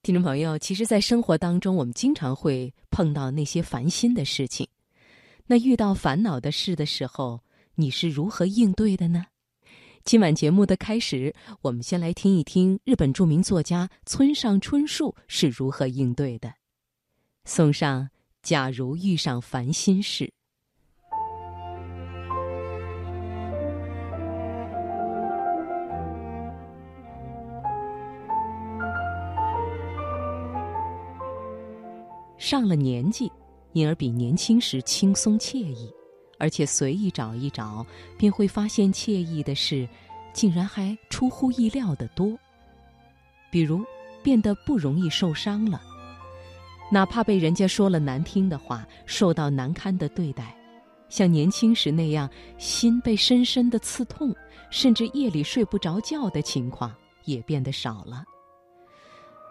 听众朋友，其实，在生活当中，我们经常会碰到那些烦心的事情。那遇到烦恼的事的时候，你是如何应对的呢？今晚节目的开始，我们先来听一听日本著名作家村上春树是如何应对的。送上：假如遇上烦心事。上了年纪，因而比年轻时轻松惬意，而且随意找一找，便会发现惬意的事，竟然还出乎意料的多。比如，变得不容易受伤了，哪怕被人家说了难听的话，受到难堪的对待，像年轻时那样心被深深的刺痛，甚至夜里睡不着觉的情况也变得少了。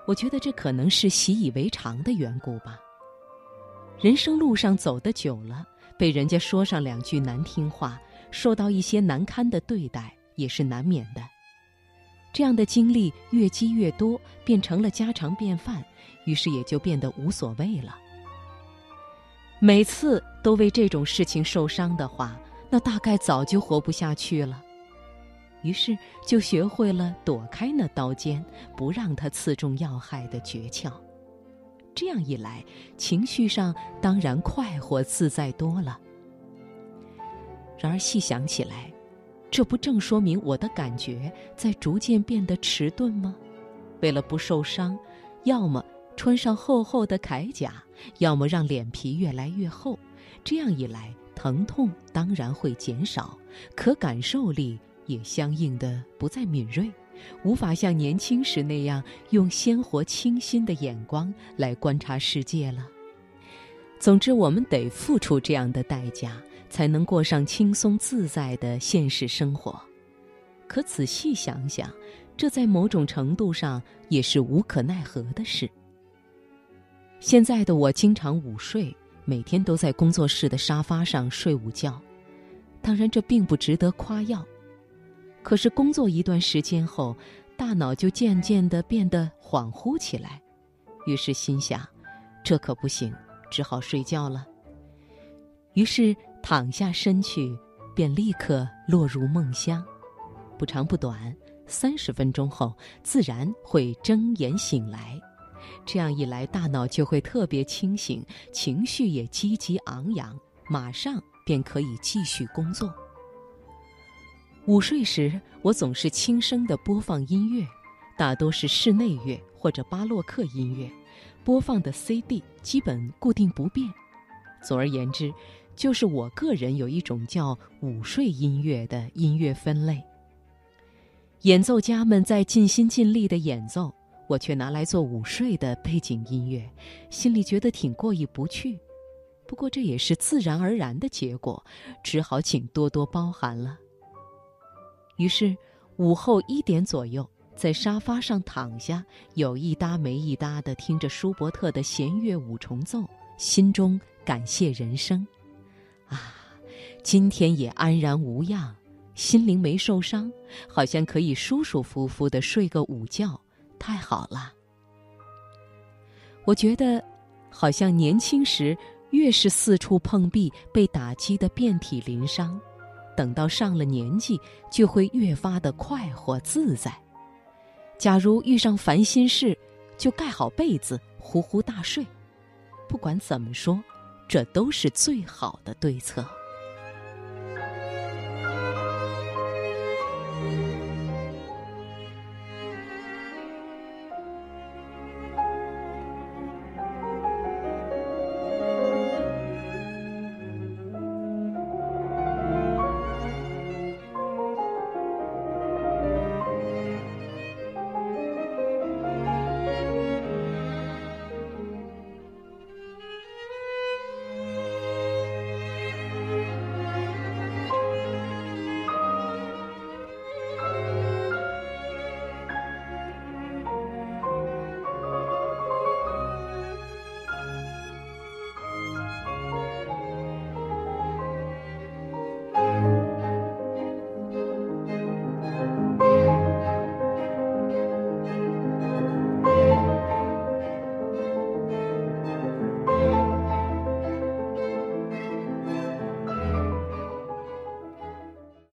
我觉得这可能是习以为常的缘故吧。人生路上走得久了，被人家说上两句难听话，受到一些难堪的对待，也是难免的。这样的经历越积越多，变成了家常便饭，于是也就变得无所谓了。每次都为这种事情受伤的话，那大概早就活不下去了。于是就学会了躲开那刀尖，不让它刺中要害的诀窍。这样一来，情绪上当然快活自在多了。然而细想起来，这不正说明我的感觉在逐渐变得迟钝吗？为了不受伤，要么穿上厚厚的铠甲，要么让脸皮越来越厚。这样一来，疼痛当然会减少，可感受力也相应的不再敏锐。无法像年轻时那样用鲜活清新的眼光来观察世界了。总之，我们得付出这样的代价，才能过上轻松自在的现实生活。可仔细想想，这在某种程度上也是无可奈何的事。现在的我经常午睡，每天都在工作室的沙发上睡午觉。当然，这并不值得夸耀。可是工作一段时间后，大脑就渐渐地变得恍惚起来，于是心想，这可不行，只好睡觉了。于是躺下身去，便立刻落入梦乡。不长不短，三十分钟后，自然会睁眼醒来。这样一来，大脑就会特别清醒，情绪也积极昂扬，马上便可以继续工作。午睡时，我总是轻声地播放音乐，大多是室内乐或者巴洛克音乐，播放的 CD 基本固定不变。总而言之，就是我个人有一种叫午睡音乐的音乐分类。演奏家们在尽心尽力的演奏，我却拿来做午睡的背景音乐，心里觉得挺过意不去。不过这也是自然而然的结果，只好请多多包涵了。于是，午后一点左右，在沙发上躺下，有一搭没一搭的听着舒伯特的弦乐五重奏，心中感谢人生，啊，今天也安然无恙，心灵没受伤，好像可以舒舒服服的睡个午觉，太好了。我觉得，好像年轻时越是四处碰壁，被打击的遍体鳞伤。等到上了年纪，就会越发的快活自在。假如遇上烦心事，就盖好被子，呼呼大睡。不管怎么说，这都是最好的对策。